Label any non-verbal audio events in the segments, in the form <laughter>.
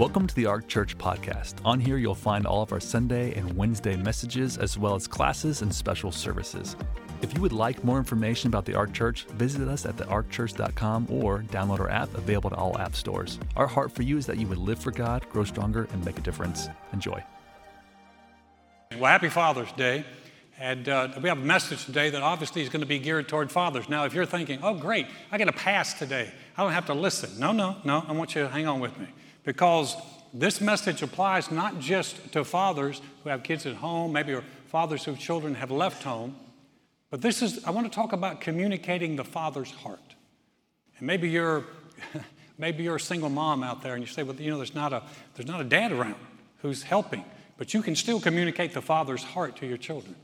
Welcome to the Ark Church podcast. On here, you'll find all of our Sunday and Wednesday messages, as well as classes and special services. If you would like more information about the Ark Church, visit us at thearkchurch.com or download our app available to all app stores. Our heart for you is that you would live for God, grow stronger, and make a difference. Enjoy. Well, happy Father's Day. And uh, we have a message today that obviously is going to be geared toward fathers. Now, if you're thinking, oh, great, I get a pass today, I don't have to listen. No, no, no, I want you to hang on with me because this message applies not just to fathers who have kids at home, maybe or fathers whose children have left home, but this is, I want to talk about communicating the father's heart. And maybe you're, <laughs> maybe you're a single mom out there and you say, well, you know, there's not a, there's not a dad around who's helping, but you can still communicate the father's heart to your children.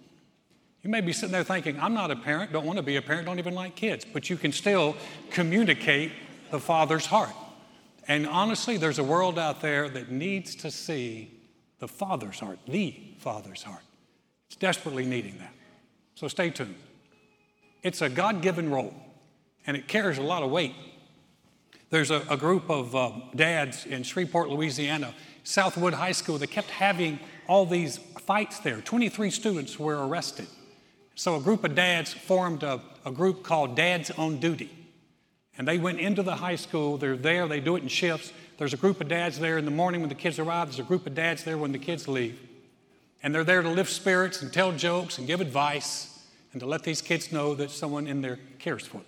You may be sitting there thinking, I'm not a parent, don't want to be a parent, don't even like kids, but you can still communicate the father's heart. And honestly, there's a world out there that needs to see the Father's heart, the Father's heart. It's desperately needing that. So stay tuned. It's a God given role, and it carries a lot of weight. There's a, a group of uh, dads in Shreveport, Louisiana, Southwood High School, that kept having all these fights there. 23 students were arrested. So a group of dads formed a, a group called Dads on Duty. And they went into the high school. They're there, they do it in shifts. There's a group of dads there in the morning when the kids arrive, there's a group of dads there when the kids leave. And they're there to lift spirits and tell jokes and give advice and to let these kids know that someone in there cares for them.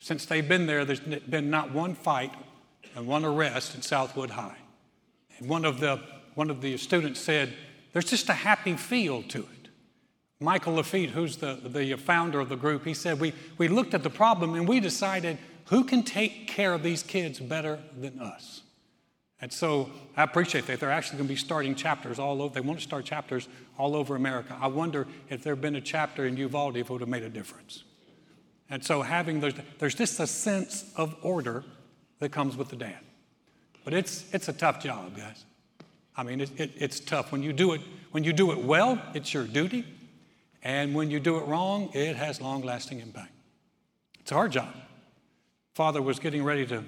Since they've been there, there's been not one fight and one arrest at Southwood High. And one of the, one of the students said, There's just a happy feel to it. Michael Lafitte, who's the, the founder of the group, he said, we, we looked at the problem and we decided who can take care of these kids better than us? And so I appreciate that. They're actually going to be starting chapters all over. They want to start chapters all over America. I wonder if there had been a chapter in Uvalde, if it would have made a difference. And so having there's, there's just a sense of order that comes with the dad. But it's, it's a tough job, guys. I mean, it, it, it's tough. When you do it, when you do it well, it's your duty. And when you do it wrong, it has long lasting impact. It's hard job. Father was getting ready to,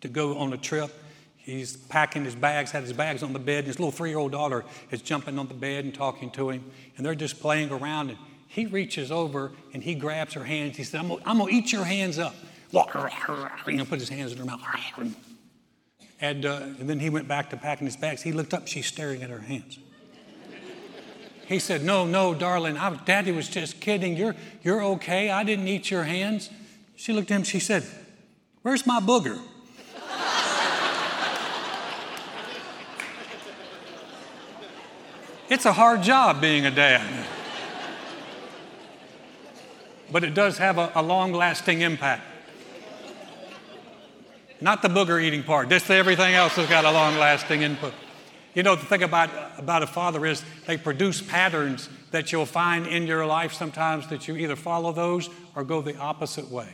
to go on a trip. He's packing his bags, had his bags on the bed. And his little three year old daughter is jumping on the bed and talking to him. And they're just playing around. And he reaches over and he grabs her hands. He said, I'm going to eat your hands up. Know, put his hands in her mouth. And, uh, and then he went back to packing his bags. He looked up, she's staring at her hands. He said, No, no, darling, I, Daddy was just kidding. You're, you're okay. I didn't eat your hands. She looked at him, she said, Where's my booger? <laughs> it's a hard job being a dad. But it does have a, a long lasting impact. Not the booger eating part, just everything else has got a long lasting input. You know, the thing about, about a father is they produce patterns that you'll find in your life sometimes that you either follow those or go the opposite way.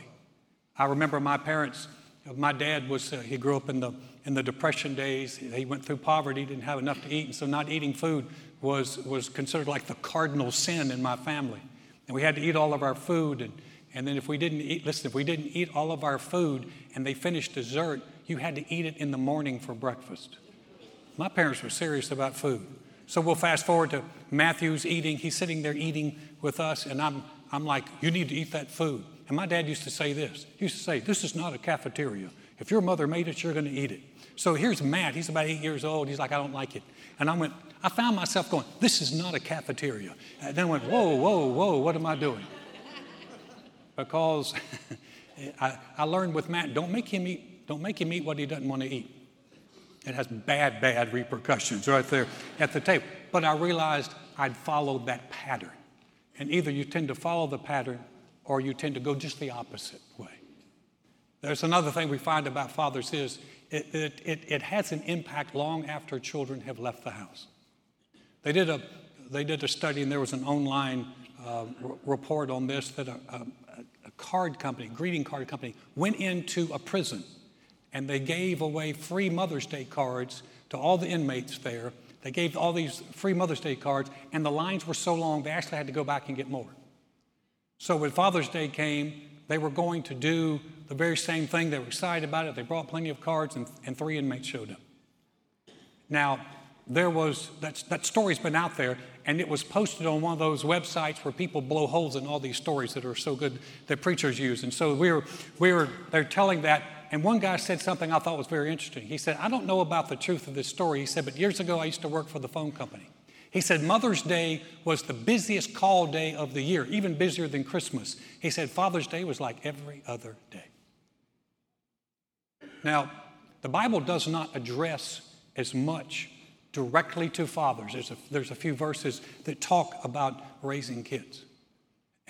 I remember my parents, my dad was, uh, he grew up in the, in the Depression days. He went through poverty, didn't have enough to eat, and so not eating food was, was considered like the cardinal sin in my family. And we had to eat all of our food. And, and then if we didn't eat, listen, if we didn't eat all of our food and they finished dessert, you had to eat it in the morning for breakfast. My parents were serious about food. So we'll fast forward to Matthew's eating. He's sitting there eating with us, and I'm, I'm like, You need to eat that food. And my dad used to say this. He used to say, This is not a cafeteria. If your mother made it, you're going to eat it. So here's Matt. He's about eight years old. He's like, I don't like it. And I went, I found myself going, This is not a cafeteria. And then I went, Whoa, whoa, whoa, what am I doing? Because <laughs> I, I learned with Matt, don't make him eat, don't make him eat what he doesn't want to eat. It has bad, bad repercussions right there at the table. But I realized I'd followed that pattern. And either you tend to follow the pattern or you tend to go just the opposite way. There's another thing we find about fathers is it, it, it, it has an impact long after children have left the house. They did a, they did a study and there was an online uh, r- report on this that a, a, a card company, greeting card company, went into a prison and they gave away free Mother's Day cards to all the inmates there. They gave all these free Mother's Day cards, and the lines were so long they actually had to go back and get more. So when Father's Day came, they were going to do the very same thing. They were excited about it. They brought plenty of cards, and, and three inmates showed up. Now, there was, that, that story's been out there, and it was posted on one of those websites where people blow holes in all these stories that are so good that preachers use. And so we were, we were, they're telling that, and one guy said something I thought was very interesting. He said, I don't know about the truth of this story. He said, but years ago I used to work for the phone company. He said Mother's Day was the busiest call day of the year, even busier than Christmas. He said Father's Day was like every other day. Now, the Bible does not address as much directly to fathers. There's a, there's a few verses that talk about raising kids.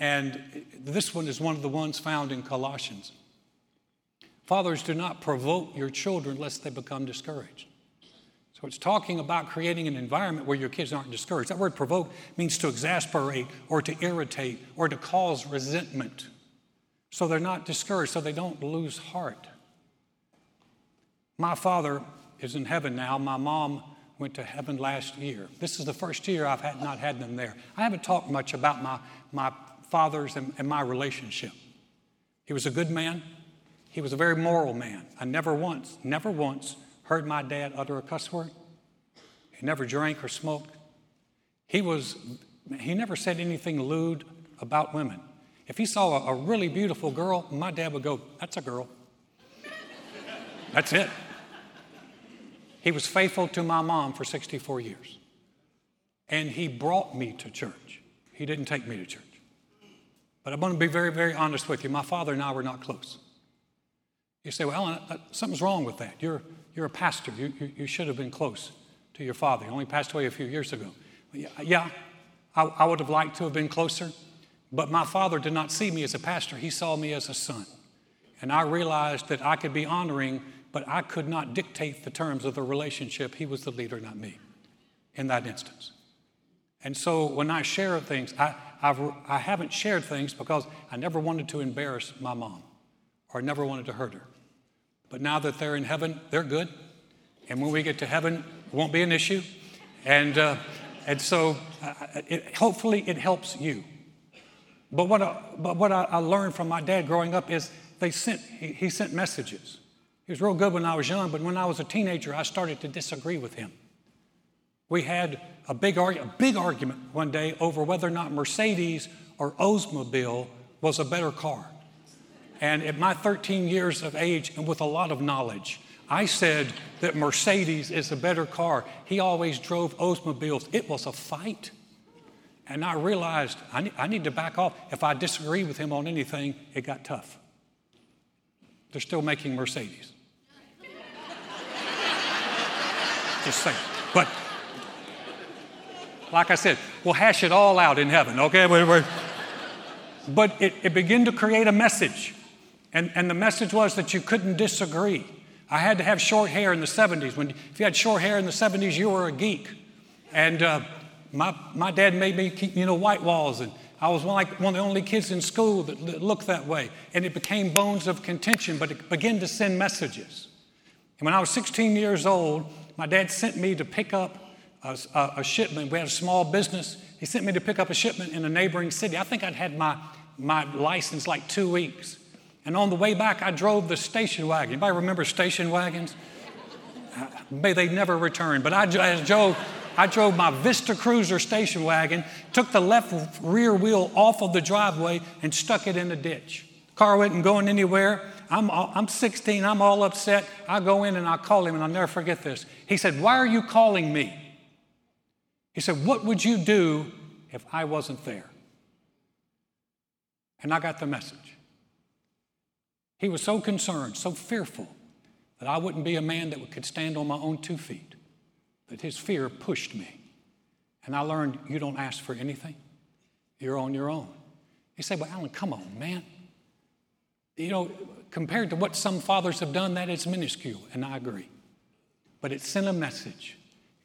And this one is one of the ones found in Colossians. Fathers, do not provoke your children lest they become discouraged. So it's talking about creating an environment where your kids aren't discouraged. That word provoke means to exasperate or to irritate or to cause resentment. So they're not discouraged, so they don't lose heart. My father is in heaven now. My mom went to heaven last year. This is the first year I've had, not had them there. I haven't talked much about my, my fathers and, and my relationship. He was a good man. He was a very moral man. I never once, never once heard my dad utter a cuss word. He never drank or smoked. He was, he never said anything lewd about women. If he saw a, a really beautiful girl, my dad would go, That's a girl. That's it. He was faithful to my mom for 64 years. And he brought me to church. He didn't take me to church. But I'm going to be very, very honest with you. My father and I were not close. You say, well, Alan, uh, something's wrong with that. You're, you're a pastor. You, you, you, should have been close to your father. He only passed away a few years ago. Yeah, yeah I, I would have liked to have been closer, but my father did not see me as a pastor. He saw me as a son. And I realized that I could be honoring, but I could not dictate the terms of the relationship. He was the leader, not me, in that instance. And so when I share things, I, I've, I haven't shared things because I never wanted to embarrass my mom or never wanted to hurt her. But now that they're in heaven, they're good. And when we get to heaven, it won't be an issue. And, uh, and so uh, it, hopefully it helps you. But what, I, but what I, I, learned from my dad growing up is they sent, he, he sent messages. He was real good when I was young, but when I was a teenager, I started to disagree with him. We had a big, argu- a big argument one day over whether or not Mercedes or Oldsmobile was a better car. And at my 13 years of age and with a lot of knowledge, I said that Mercedes is a better car. He always drove Oldsmobiles. It was a fight. And I realized I need, I need to back off. If I disagree with him on anything, it got tough. They're still making Mercedes. <laughs> Just saying. But like I said, we'll hash it all out in heaven, okay? But it, it began to create a message. And, and the message was that you couldn't disagree. I had to have short hair in the 70s. When, if you had short hair in the 70s, you were a geek. And uh, my, my dad made me keep, you know, white walls. And I was one, like one of the only kids in school that, looked that way. And it became bones of contention, but it began to send messages. And when I was 16 years old, my dad sent me to pick up a, a, a, shipment. We had a small business. He sent me to pick up a shipment in a neighboring city. I think I'd had my, my license like two weeks. And on the way back, I drove the station wagon. Anybody remember station wagons? Uh, may they never return. But I, drove, I drove my Vista Cruiser station wagon, took the left rear wheel off of the driveway, and stuck it in the ditch. Car wasn't going anywhere. I'm, I'm 16, I'm all upset. I go in and I call him, and I'll never forget this. He said, Why are you calling me? He said, What would you do if I wasn't there? And I got the message. He was so concerned, so fearful that I wouldn't be a man that could stand on my own two feet, that his fear pushed me. And I learned you don't ask for anything, you're on your own. He said, Well, Alan, come on, man. You know, compared to what some fathers have done, that is minuscule, and I agree. But it sent a message.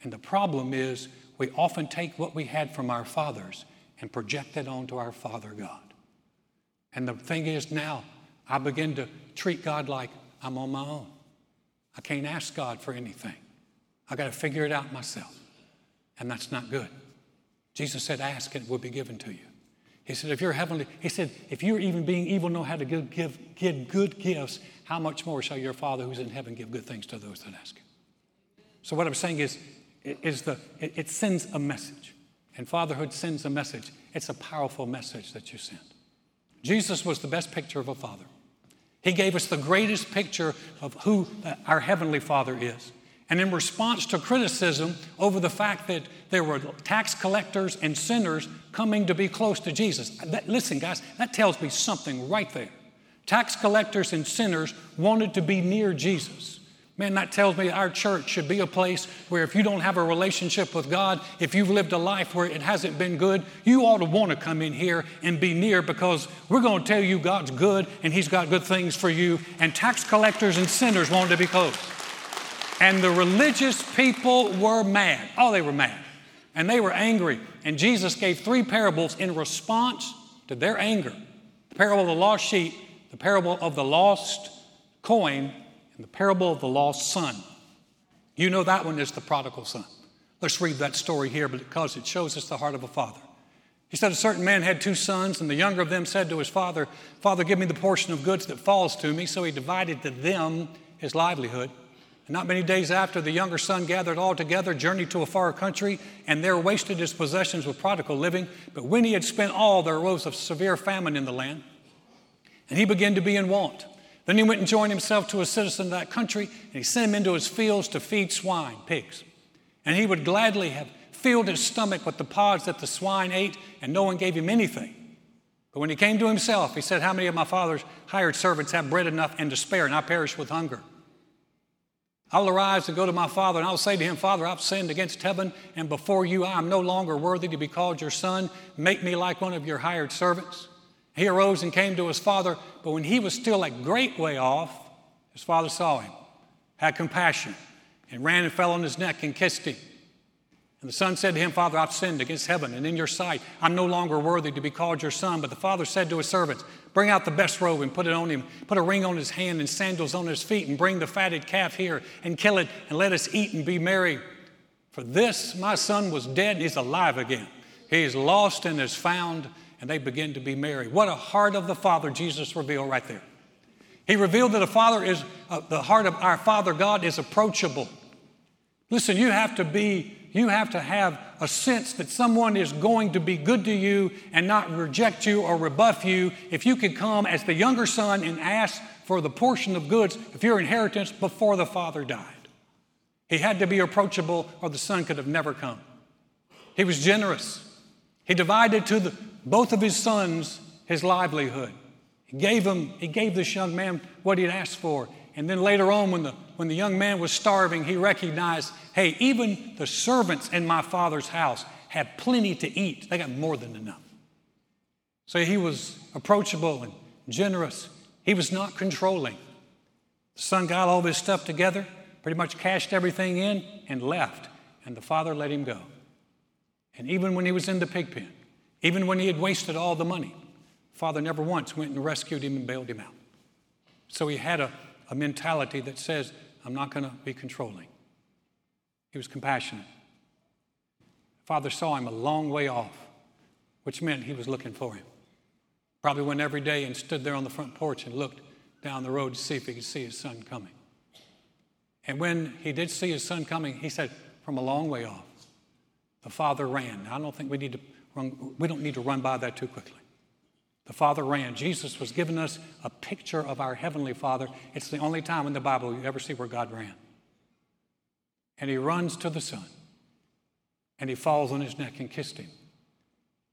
And the problem is, we often take what we had from our fathers and project it onto our Father God. And the thing is now, I begin to treat God like I'm on my own. I can't ask God for anything. I got to figure it out myself. And that's not good. Jesus said, Ask and it will be given to you. He said, If you're heavenly, he said, if you're even being evil, know how to give, give, give good gifts, how much more shall your Father who's in heaven give good things to those that ask him? So, what I'm saying is, is the, it, it sends a message. And fatherhood sends a message. It's a powerful message that you send. Jesus was the best picture of a father. He gave us the greatest picture of who uh, our Heavenly Father is. And in response to criticism over the fact that there were tax collectors and sinners coming to be close to Jesus, that, listen, guys, that tells me something right there. Tax collectors and sinners wanted to be near Jesus. Man, that tells me our church should be a place where if you don't have a relationship with God, if you've lived a life where it hasn't been good, you ought to want to come in here and be near because we're going to tell you God's good and He's got good things for you. And tax collectors and sinners wanted to be close. And the religious people were mad. Oh, they were mad. And they were angry. And Jesus gave three parables in response to their anger the parable of the lost sheep, the parable of the lost coin, and the parable of the lost son. You know that one is the prodigal son. Let's read that story here because it shows us the heart of a father. He said, A certain man had two sons, and the younger of them said to his father, Father, give me the portion of goods that falls to me. So he divided to them his livelihood. And not many days after, the younger son gathered all together, journeyed to a far country, and there wasted his possessions with prodigal living. But when he had spent all, there arose a severe famine in the land, and he began to be in want. Then he went and joined himself to a citizen of that country, and he sent him into his fields to feed swine, pigs. And he would gladly have filled his stomach with the pods that the swine ate, and no one gave him anything. But when he came to himself, he said, How many of my father's hired servants have bread enough and to spare, and I perish with hunger? I'll arise and go to my father, and I'll say to him, Father, I've sinned against heaven, and before you I am no longer worthy to be called your son. Make me like one of your hired servants. He arose and came to his father, but when he was still a great way off, his father saw him, had compassion, and ran and fell on his neck and kissed him. And the son said to him, Father, I've sinned against heaven and in your sight. I'm no longer worthy to be called your son. But the father said to his servants, Bring out the best robe and put it on him. Put a ring on his hand and sandals on his feet, and bring the fatted calf here and kill it, and let us eat and be merry. For this my son was dead and he's alive again. He's lost and is found, and they begin to be merry. What a heart of the Father Jesus revealed right there. He revealed that the Father is uh, the heart of our Father God is approachable. Listen, you have to be you have to have a sense that someone is going to be good to you and not reject you or rebuff you. If you could come as the younger son and ask for the portion of goods of your inheritance before the father died. He had to be approachable or the son could have never come. He was generous. He divided to the, both of his sons his livelihood. He gave him, he gave this young man what he'd asked for. And then later on, when the, when the young man was starving, he recognized hey, even the servants in my father's house have plenty to eat. They got more than enough. So he was approachable and generous. He was not controlling. The son got all of his stuff together, pretty much cashed everything in, and left. And the father let him go. And even when he was in the pig pen, even when he had wasted all the money, father never once went and rescued him and bailed him out. So he had a a mentality that says, I'm not going to be controlling. He was compassionate. Father saw him a long way off, which meant he was looking for him. Probably went every day and stood there on the front porch and looked down the road to see if he could see his son coming. And when he did see his son coming, he said, from a long way off, the father ran. I don't think we need to run, we don't need to run by that too quickly. The Father ran. Jesus was giving us a picture of our Heavenly Father. It's the only time in the Bible you ever see where God ran. And he runs to the Son. And he falls on his neck and kissed him.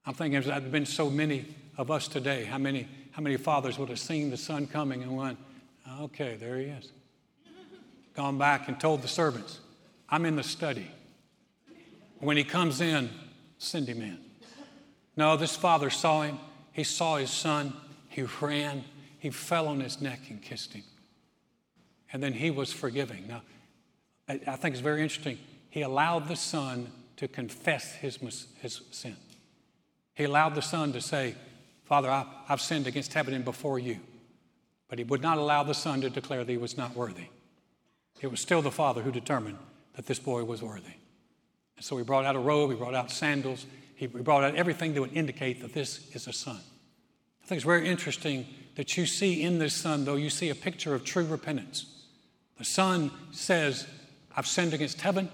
I'm thinking there's been so many of us today. How many, how many fathers would have seen the Son coming and went, okay, there he is. Gone back and told the servants, I'm in the study. When he comes in, send him in. No, this father saw him he saw his son, he ran, he fell on his neck and kissed him. And then he was forgiving. Now, I think it's very interesting. He allowed the son to confess his, his sin. He allowed the son to say, Father, I, I've sinned against heaven and before you. But he would not allow the son to declare that he was not worthy. It was still the father who determined that this boy was worthy. And so he brought out a robe, he brought out sandals, he brought out everything that would indicate that this is a son. I think it's very interesting that you see in this son, though, you see a picture of true repentance. The son says, I've sinned against heaven,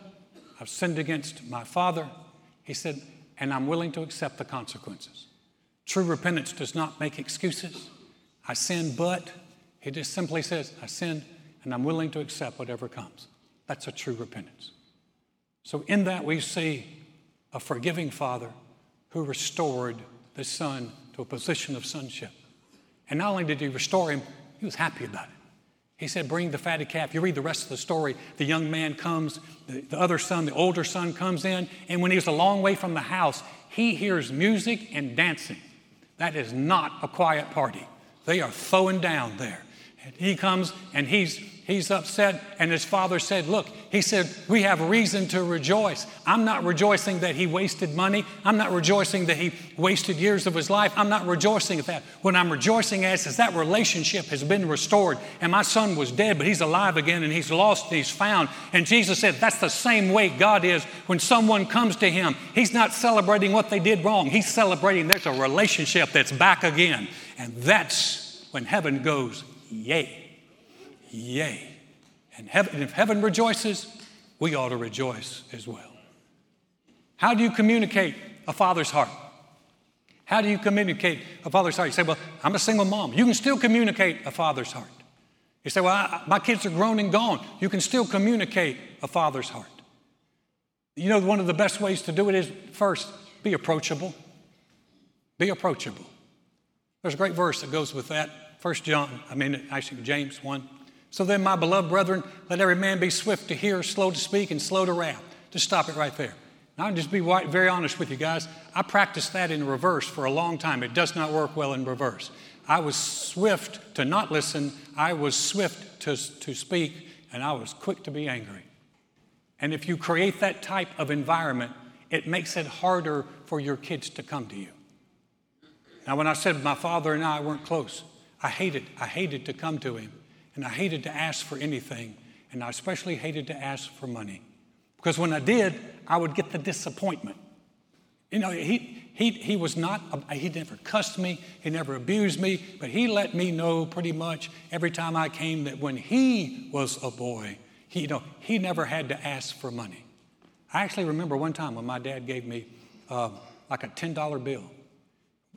I've sinned against my Father. He said, and I'm willing to accept the consequences. True repentance does not make excuses. I sin, but he just simply says, I sinned and I'm willing to accept whatever comes. That's a true repentance. So, in that, we see a forgiving Father who restored the Son to a position of sonship. And not only did he restore him, he was happy about it. He said, Bring the fatted calf. You read the rest of the story. The young man comes, the, the other son, the older son comes in, and when he a long way from the house, he hears music and dancing. That is not a quiet party. They are throwing down there. And he comes and he's he's upset. And his father said look he said we have reason to rejoice. I'm not rejoicing that he wasted money. I'm not rejoicing that he wasted years of his life. I'm not rejoicing at that. What i'm rejoicing at is that relationship has been restored. And my son was dead but he's alive again and he's lost and he's found. And jesus said that's the same way god is when someone comes to him. He's not celebrating what they did wrong. He's celebrating there's a relationship that's back again. And that's when heaven goes yay, yay. And heaven, if heaven rejoices, we ought to rejoice as well. How do you communicate a father's heart? How do you communicate a father's heart? You say, Well, I'm a single mom. You can still communicate a father's heart. You say, Well, I, my kids are grown and gone. You can still communicate a father's heart. You know, one of the best ways to do it is first, be approachable. Be approachable. There's a great verse that goes with that. First John, I mean, actually James 1. So then, my beloved brethren, let every man be swift to hear, slow to speak, and slow to wrath. Just stop it right there. Now, I'll just be very honest with you guys. I practiced that in reverse for a long time. It does not work well in reverse. I was swift to not listen, I was swift to, to speak, and I was quick to be angry. And if you create that type of environment, it makes it harder for your kids to come to you. Now, when I said my father and I weren't close, I hated, I hated to come to him, and I hated to ask for anything, and I especially hated to ask for money. Because when I did, I would get the disappointment. You know, he, he, he was not, he never cussed me, he never abused me, but he let me know pretty much every time I came that when he was a boy, he, you know, he never had to ask for money. I actually remember one time when my dad gave me uh, like a $10 bill.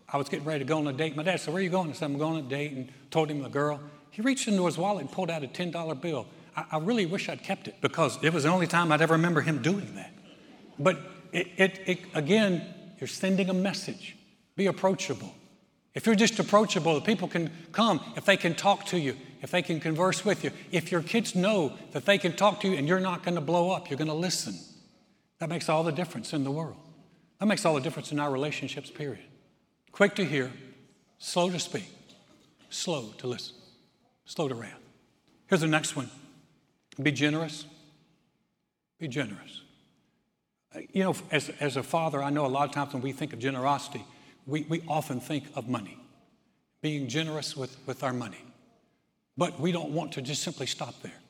I was getting ready to go on a date. My dad said, Where are you going? I said, I'm going on a date and told him the girl. He reached into his wallet and pulled out a $10 bill. I, I really wish I'd kept it because it was the only time I'd ever remember him doing that. But it, it, it, again, you're sending a message. Be approachable. If you're just approachable, the people can come, if they can talk to you, if they can converse with you, if your kids know that they can talk to you and you're not going to blow up, you're going to listen. That makes all the difference in the world. That makes all the difference in our relationships, period quick to hear, slow to speak, slow to listen, slow to wrath. Here's the next one be generous. Be generous. Uh, you know, as, as a father, I know a lot of times when we think of generosity, we, we often think of money, being generous with, with our money. But we don't want to just simply stop there.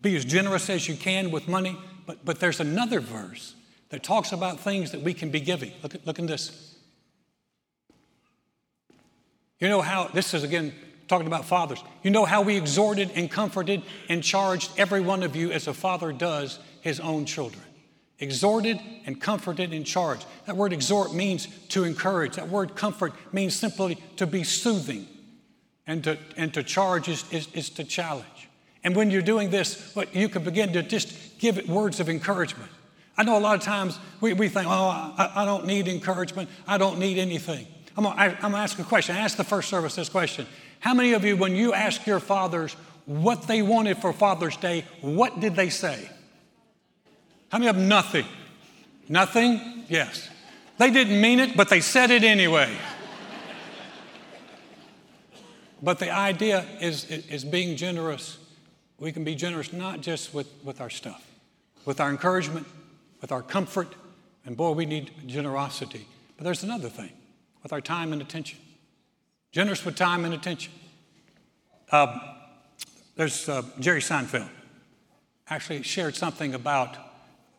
Be as generous as you can with money, but, but there's another verse that talks about things that we can be giving. Look look at this. You know how, this is again talking about fathers. You know how we exhorted and comforted and charged every one of you as a father does his own children. Exhorted and comforted and charged. That word exhort means to encourage. That word comfort means simply to be soothing. And to, and to charge is, is, is to challenge. And when you're doing this, what you can begin to just give it words of encouragement. I know a lot of times we, we think, oh, I, I don't need encouragement. I don't need anything. I'm I'm gonna ask a question. I asked the first service this question. How many of you, when you ask your fathers what they wanted for Father's Day, what did they say? How many of them? Nothing. Nothing? Yes. They didn't mean it, but they said it anyway. but the idea is, is being generous. We can be generous not just with, with our stuff, with our encouragement, with our comfort, and boy, we need generosity. But there's another thing with our time and attention. Generous with time and attention. Uh, there's uh, Jerry Seinfeld actually shared something about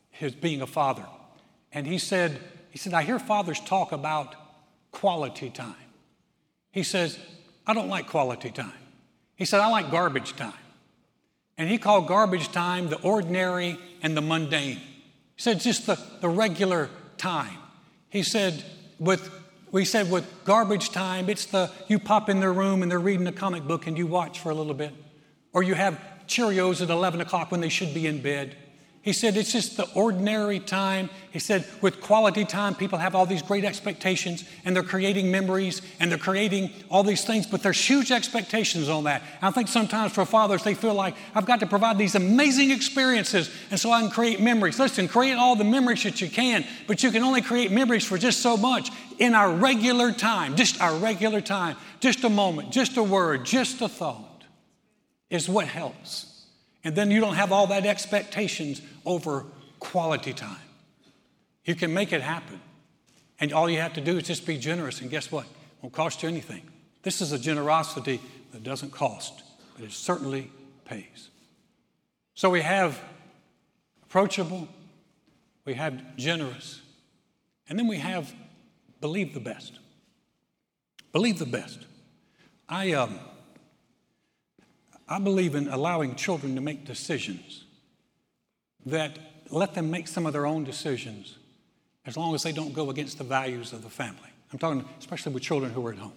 his being a father. And he said, he said, I hear fathers talk about quality time. He says, I don't like quality time. He said, I like garbage time. And he called garbage time the ordinary and the mundane. He said just the, the regular time. He said with we said with garbage time, it's the you pop in their room and they're reading a comic book and you watch for a little bit. Or you have Cheerios at 11 o'clock when they should be in bed. He said it's just the ordinary time. He said with quality time, people have all these great expectations and they're creating memories and they're creating all these things, but there's huge expectations on that. I think sometimes for fathers, they feel like I've got to provide these amazing experiences and so I can create memories. Listen, create all the memories that you can, but you can only create memories for just so much in our regular time, just our regular time, just a moment, just a word, just a thought is what helps. And then you don't have all that expectations over quality time. You can make it happen. And all you have to do is just be generous. And guess what? It won't cost you anything. This is a generosity that doesn't cost, but it certainly pays. So we have approachable, we have generous, and then we have believe the best. Believe the best. I, um, I believe in allowing children to make decisions that let them make some of their own decisions as long as they don't go against the values of the family. I'm talking especially with children who are at home.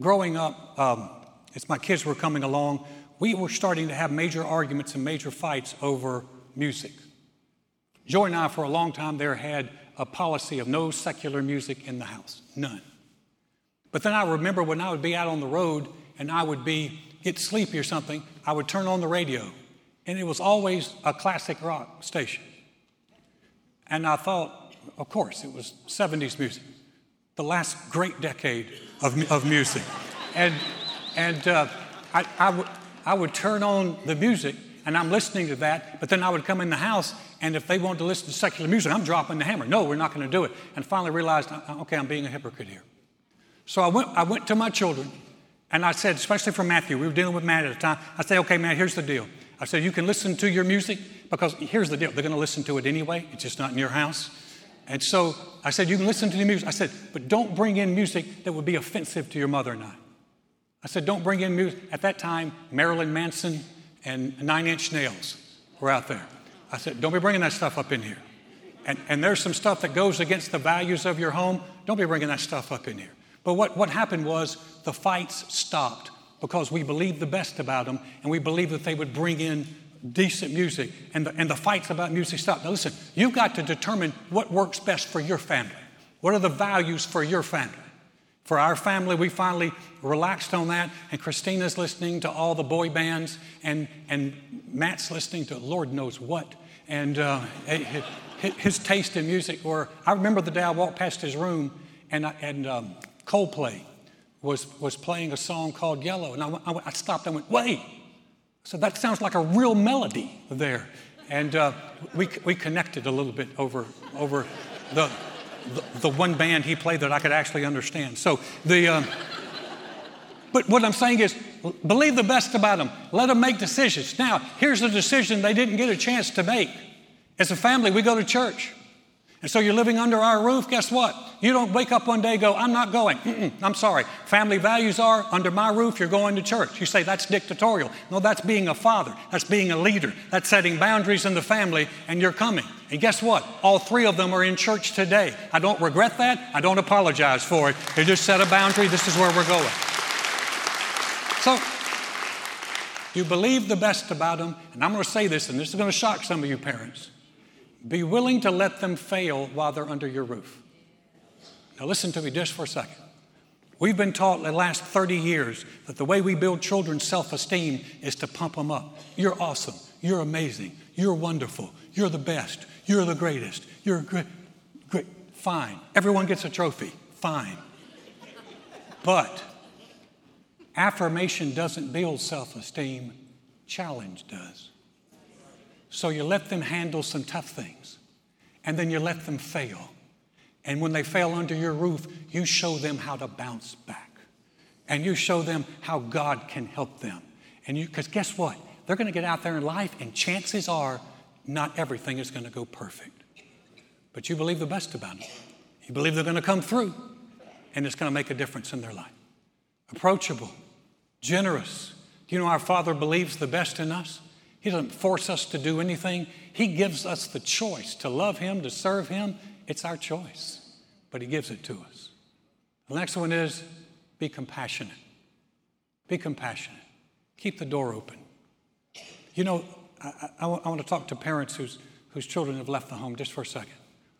Growing up, um, as my kids were coming along, we were starting to have major arguments and major fights over music. Joy and I, for a long time there, had a policy of no secular music in the house, none. But then I remember when I would be out on the road and I would be get sleepy or something, I would turn on the radio, and it was always a classic rock station. And I thought, of course, it was 70s music, the last great decade of, of music. And, and uh, I, I, w- I would turn on the music, and I'm listening to that, but then I would come in the house, and if they wanted to listen to secular music, I'm dropping the hammer. No, we're not going to do it. And finally realized, uh, okay, I'm being a hypocrite here. So I went, I went to my children and I said, especially for Matthew, we were dealing with Matt at the time. I said, okay, Matt, here's the deal. I said, you can listen to your music because here's the deal. They're going to listen to it anyway. It's just not in your house. And so I said, you can listen to the music. I said, but don't bring in music that would be offensive to your mother and I. I said, don't bring in music. At that time, Marilyn Manson and Nine Inch Nails were out there. I said, don't be bringing that stuff up in here. And, and there's some stuff that goes against the values of your home. Don't be bringing that stuff up in here. But what, what happened was the fights stopped because we believed the best about them and we believed that they would bring in decent music and the, and the fights about music stopped. Now, listen, you've got to determine what works best for your family. What are the values for your family? For our family, we finally relaxed on that, and Christina's listening to all the boy bands, and, and Matt's listening to Lord knows what. And uh, his, his, taste in music, or I remember the day I walked past his room, and, I, and um, Coldplay was, was playing a song called Yellow. And I, I, I stopped and went, wait. So that sounds like a real melody there. And uh, we, we connected a little bit over, over the, the, the, one band he played that I could actually understand. So the, um, but what I'm saying is, believe the best about them. Let them make decisions. Now, here's a decision they didn't get a chance to make. As a family, we go to church. And so you're living under our roof, guess what? You don't wake up one day go, I'm not going. Mm-mm, I'm sorry. Family values are under my roof, you're going to church. You say that's dictatorial. No, that's being a father. That's being a leader. That's setting boundaries in the family, and you're coming. And guess what? All three of them are in church today. I don't regret that. I don't apologize for it. They just set a boundary. This is where we're going. So, you believe the best about them, and I'm going to say this, and this is going to shock some of you parents. Be willing to let them fail while they're under your roof. Now, listen to me just for a second. We've been taught the last 30 years that the way we build children's self esteem is to pump them up. You're awesome. You're amazing. You're wonderful. You're the best. You're the greatest. You're great. Great. Fine. Everyone gets a trophy. Fine. But affirmation doesn't build self esteem, challenge does. So you let them handle some tough things, and then you let them fail. And when they fail under your roof, you show them how to bounce back. And you show them how God can help them. And you, because guess what? They're going to get out there in life, and chances are not everything is going to go perfect. But you believe the best about them. You believe they're going to come through, and it's going to make a difference in their life. Approachable, generous, Do you know our Father believes the best in us? He doesn't force us to do anything. He gives us the choice to love Him, to serve Him. It's our choice, but He gives it to us. The next one is be compassionate. Be compassionate. Keep the door open. You know, I, I, I want to talk to parents whose, whose children have left the home just for a second.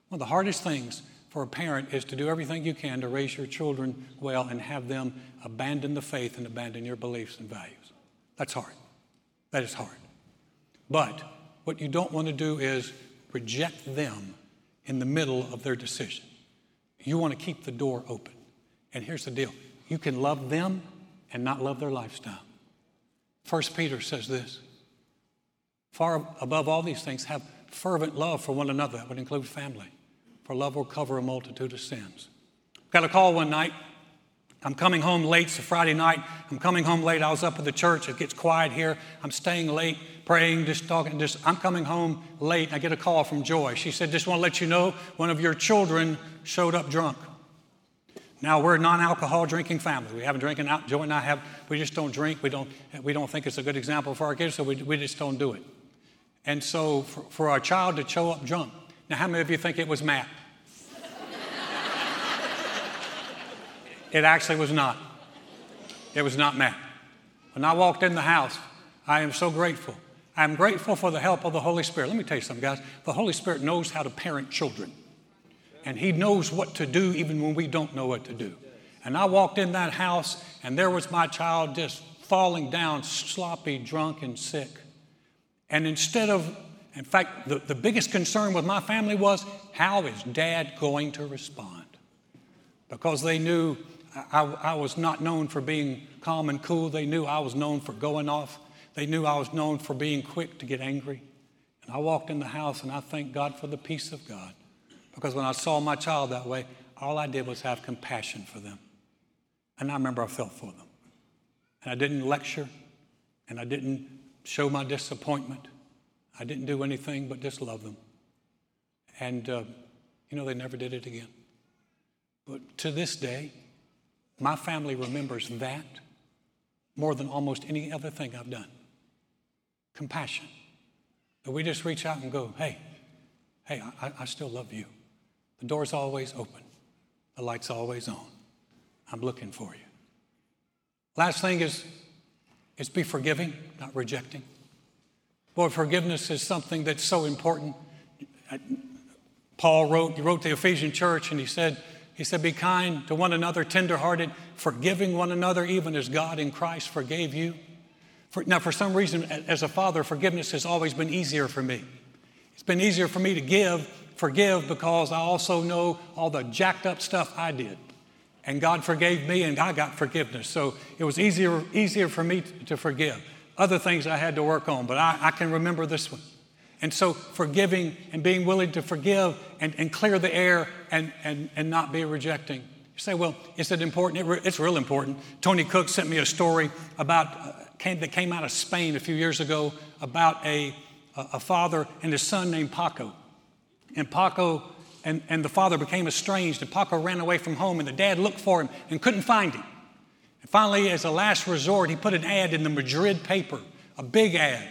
One of the hardest things for a parent is to do everything you can to raise your children well and have them abandon the faith and abandon your beliefs and values. That's hard. That is hard. But what you don't want to do is reject them in the middle of their decision. You want to keep the door open. And here's the deal you can love them and not love their lifestyle. First Peter says this far above all these things, have fervent love for one another. That would include family, for love will cover a multitude of sins. Got a call one night I'm coming home late. It's a Friday night. I'm coming home late. I was up at the church. It gets quiet here. I'm staying late, praying, just talking. Just I'm coming home late. and I get a call from Joy. She said, "Just want to let you know, one of your children showed up drunk." Now we're a non-alcohol drinking family. We haven't drinking out. Joy and I have. We just don't drink. We don't. We don't think it's a good example for our kids, so we, we just don't do it. And so for, for our child to show up drunk. Now, how many of you think it was Matt? It actually was not. It was not Matt. When I walked in the house, I am so grateful. I'm grateful for the help of the Holy Spirit. Let me tell you something, guys. The Holy Spirit knows how to parent children, and He knows what to do even when we don't know what to do. And I walked in that house, and there was my child just falling down, sloppy, drunk, and sick. And instead of, in fact, the, the biggest concern with my family was how is dad going to respond? Because they knew I, I, was not known for being calm and cool. They knew I was known for going off. They knew I was known for being quick to get angry. And I walked in the house and I thank God for the peace of God. Because when I saw my child that way, all I did was have compassion for them. And I remember I felt for them. And I didn't lecture and I didn't show my disappointment. I didn't do anything but just love them. And, uh, you know, they never did it again. But to this day, my family remembers that more than almost any other thing I've done. Compassion. That we just reach out and go, hey, hey, I, I still love you. The door's always open, the light's always on. I'm looking for you. Last thing is, is be forgiving, not rejecting. Boy, forgiveness is something that's so important. Uh, Paul wrote, he wrote the Ephesian church and he said, he said, Be kind to one another, tenderhearted, forgiving one another, even as God in Christ forgave you. For, now, for some reason, as a father, forgiveness has always been easier for me. It's been easier for me to give, forgive, because I also know all the jacked up stuff I did. And God forgave me, and I got forgiveness. So it was easier, easier for me to, forgive. Other things I had to work on, but I, I can remember this one. And so, forgiving and being willing to forgive and, and clear the air and, and, and not be rejecting. You say, well, is it important? It re- it's real important. Tony Cooke sent me a story about uh, came, that came out of Spain a few years ago about a, a father and his son named Paco. And Paco and, and the father became estranged, and Paco ran away from home, and the dad looked for him and couldn't find him. And finally, as a last resort, he put an ad in the Madrid paper, a big ad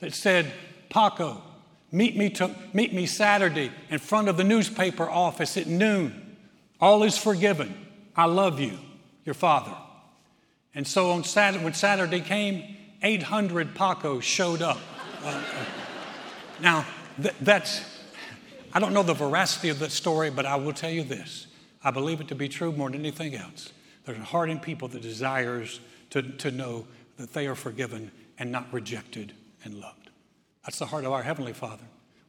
that said, Paco, Meet me, to, meet me Saturday in front of the newspaper office at noon. All is forgiven. I love you, your father. And so on Saturday, when Saturday came, 800 Pacos showed up. Uh, <laughs> now, th- that's, I don't know the veracity of that story, but I will tell you this. I believe it to be true more than anything else. There's a heart in people that desires to, to know that they are forgiven and not rejected and loved. That's the heart of our Heavenly Father.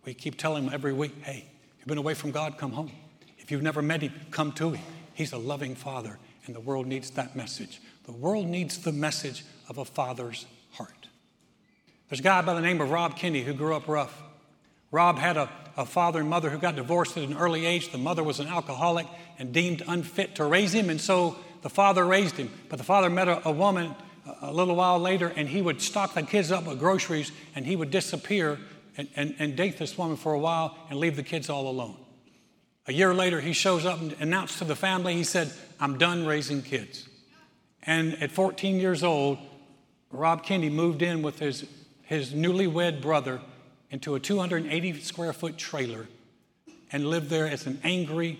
We keep telling him every week, hey, you've been away from God, come home. If you've never met him, come to him. He's a loving Father, and the world needs that message. The world needs the message of a father's heart. There's a guy by the name of Rob Kenney who grew up rough. Rob had a, a father and mother who got divorced at an early age. The mother was an alcoholic and deemed unfit to raise him, and so the father raised him. But the father met a, a woman a little while later, and he would stock the kids up with groceries, and he would disappear and, and, and date this woman for a while and leave the kids all alone. A year later, he shows up and announced to the family, he said, I'm done raising kids. And at 14 years old, Rob Kenney moved in with his, his newlywed brother into a 280 square foot trailer and lived there as an angry,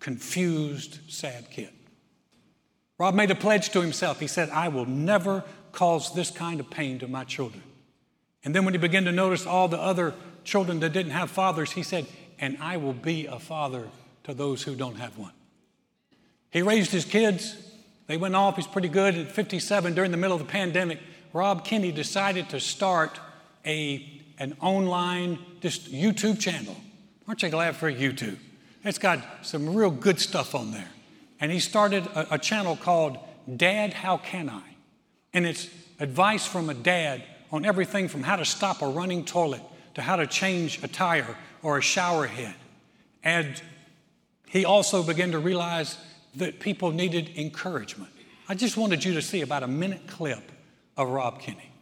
confused, sad kid. Rob made a pledge to himself. He said, I will never cause this kind of pain to my children. And then when he began to notice all the other children that didn't have fathers, he said, And I will be a father to those who don't have one. He raised his kids. They went off. He's pretty good. At 57, during the middle of the pandemic, Rob Kenney decided to start a, an online just YouTube channel. Aren't you glad for YouTube? It's got some real good stuff on there. And he started a, a channel called Dad, How Can I? And it's advice from a dad on everything from how to stop a running toilet to how to change a tire or a shower head. And he also began to realize that people needed encouragement. I just wanted you to see about a minute clip of Rob Kenney.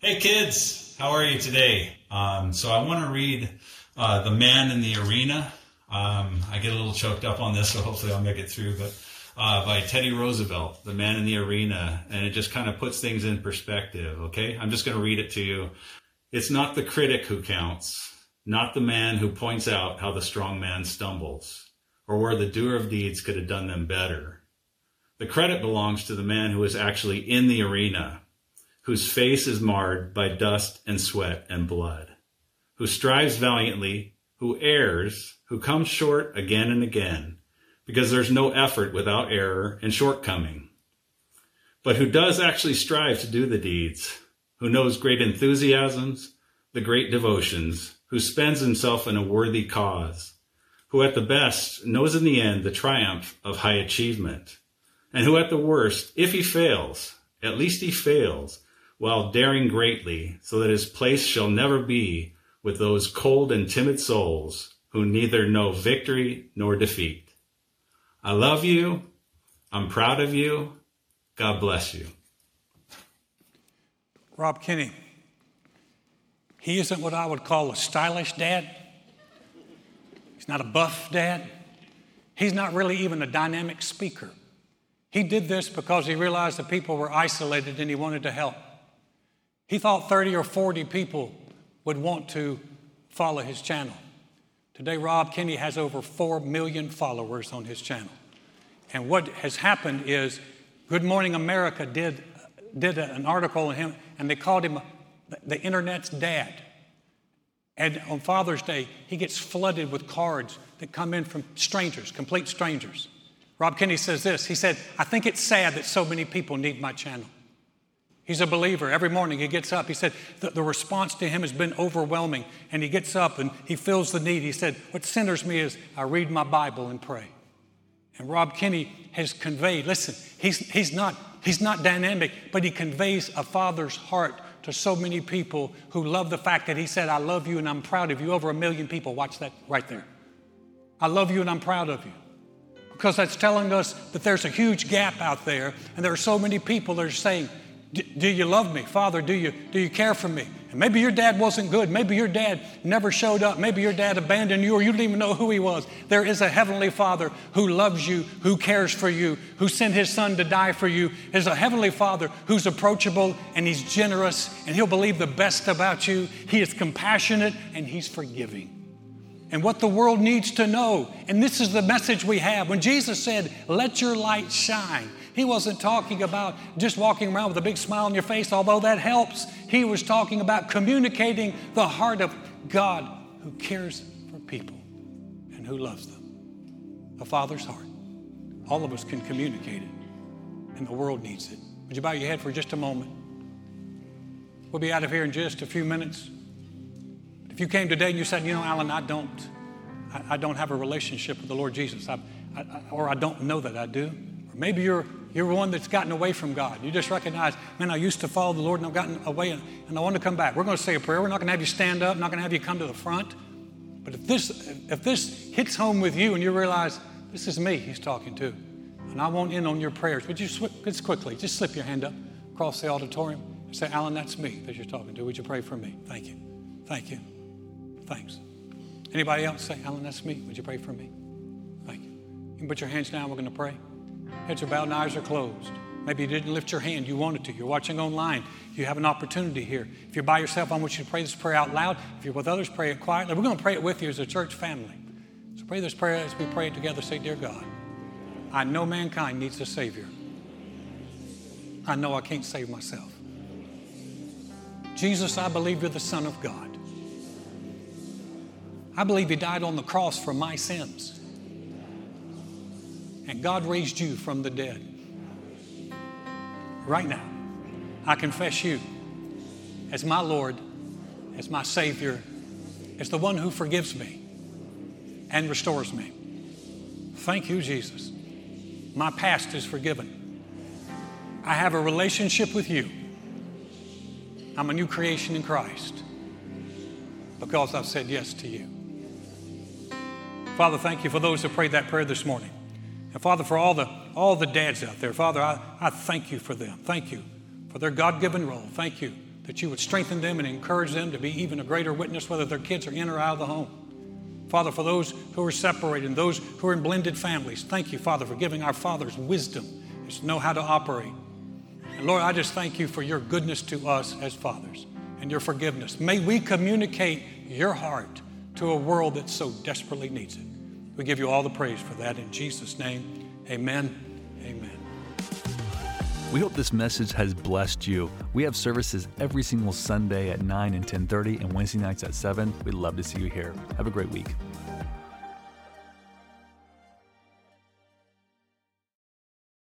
Hey kids, how are you today? Um, so I want to read uh, The Man in the Arena. Um, I get a little choked up on this, so hopefully I'll make it through. But uh, by Teddy Roosevelt, The Man in the Arena, and it just kind of puts things in perspective, okay? I'm just going to read it to you. It's not the critic who counts, not the man who points out how the strong man stumbles, or where the doer of deeds could have done them better. The credit belongs to the man who is actually in the arena, whose face is marred by dust and sweat and blood, who strives valiantly, who errs, who comes short again and again, because there's no effort without error and shortcoming. But who does actually strive to do the deeds, who knows great enthusiasms, the great devotions, who spends himself in a worthy cause, who at the best knows in the end the triumph of high achievement, and who at the worst, if he fails, at least he fails, while daring greatly, so that his place shall never be with those cold and timid souls who neither know victory nor defeat. I love you. I'm proud of you. God bless you. Rob Kenney. He isn't what I would call a stylish dad. He's not a buff dad. He's not really even a dynamic speaker. He did this because he realized that people were isolated and he wanted to help. He thought 30 or 40 people would want to follow his channel. Today, Rob Kenney has over 4 million followers on his channel. And what has happened is Good Morning America did, did an article on him, and they called him the internet's dad. And on Father's Day, he gets flooded with cards that come in from strangers, complete strangers. Rob Kenney says this He said, I think it's sad that so many people need my channel. He's a believer. Every morning he gets up. He said the, the response to him has been overwhelming. And he gets up and he feels the need. He said, What centers me is I read my Bible and pray. And Rob Kenney has conveyed, listen, he's, he's, not, he's not dynamic, but he conveys a father's heart to so many people who love the fact that he said, I love you and I'm proud of you. Over a million people. Watch that right there. I love you and I'm proud of you because that's telling us that there's a huge gap out there, and there are so many people that are saying, do you love me? Father, do you, do you care for me? And maybe your dad wasn't good. Maybe your dad never showed up. Maybe your dad abandoned you or you didn't even know who he was. There is a heavenly Father who loves you, who cares for you, who sent his son to die for you. There's a heavenly Father who's approachable and he's generous and he'll believe the best about you. He is compassionate and he's forgiving. And what the world needs to know, and this is the message we have. When Jesus said, Let your light shine, he wasn't talking about just walking around with a big smile on your face, although that helps. He was talking about communicating the heart of God who cares for people and who loves them. A father's heart. All of us can communicate it, and the world needs it. Would you bow your head for just a moment? We'll be out of here in just a few minutes. If you came today and you said, you know, Alan, I don't, I, don't have a relationship with the Lord Jesus, I, I, or I don't know that I do, or maybe you're you're one that's gotten away from God. You just recognize, man, I used to follow the Lord and I've gotten away and I want to come back. We're going to say a prayer. We're not going to have you stand up, not going to have you come to the front. But if this, if this hits home with you and you realize, this is me he's talking to, and I won't end on your prayers, would you just quickly, just slip your hand up across the auditorium and say, Alan, that's me that you're talking to. Would you pray for me? Thank you. Thank you. Thanks. Anybody else say, Alan, that's me. Would you pray for me? Thank you. You can put your hands down. We're going to pray. Heads are bowed and eyes are closed. Maybe you didn't lift your hand, you wanted to. You're watching online, you have an opportunity here. If you're by yourself, I want you to pray this prayer out loud. If you're with others, pray it quietly. We're going to pray it with you as a church family. So pray this prayer as we pray it together. Say, Dear God, I know mankind needs a Savior. I know I can't save myself. Jesus, I believe you're the Son of God. I believe you died on the cross for my sins. And God raised you from the dead. Right now, I confess you as my Lord, as my Savior, as the one who forgives me and restores me. Thank you, Jesus. My past is forgiven. I have a relationship with you. I'm a new creation in Christ because I've said yes to you. Father, thank you for those who prayed that prayer this morning. And Father, for all the, all the dads out there, Father, I, I thank you for them. Thank you for their God given role. Thank you that you would strengthen them and encourage them to be even a greater witness, whether their kids are in or out of the home. Father, for those who are separated and those who are in blended families, thank you, Father, for giving our fathers wisdom to know how to operate. And Lord, I just thank you for your goodness to us as fathers and your forgiveness. May we communicate your heart to a world that so desperately needs it. We give you all the praise for that in Jesus' name. Amen. Amen. We hope this message has blessed you. We have services every single Sunday at 9 and 10:30 and Wednesday nights at 7. We'd love to see you here. Have a great week.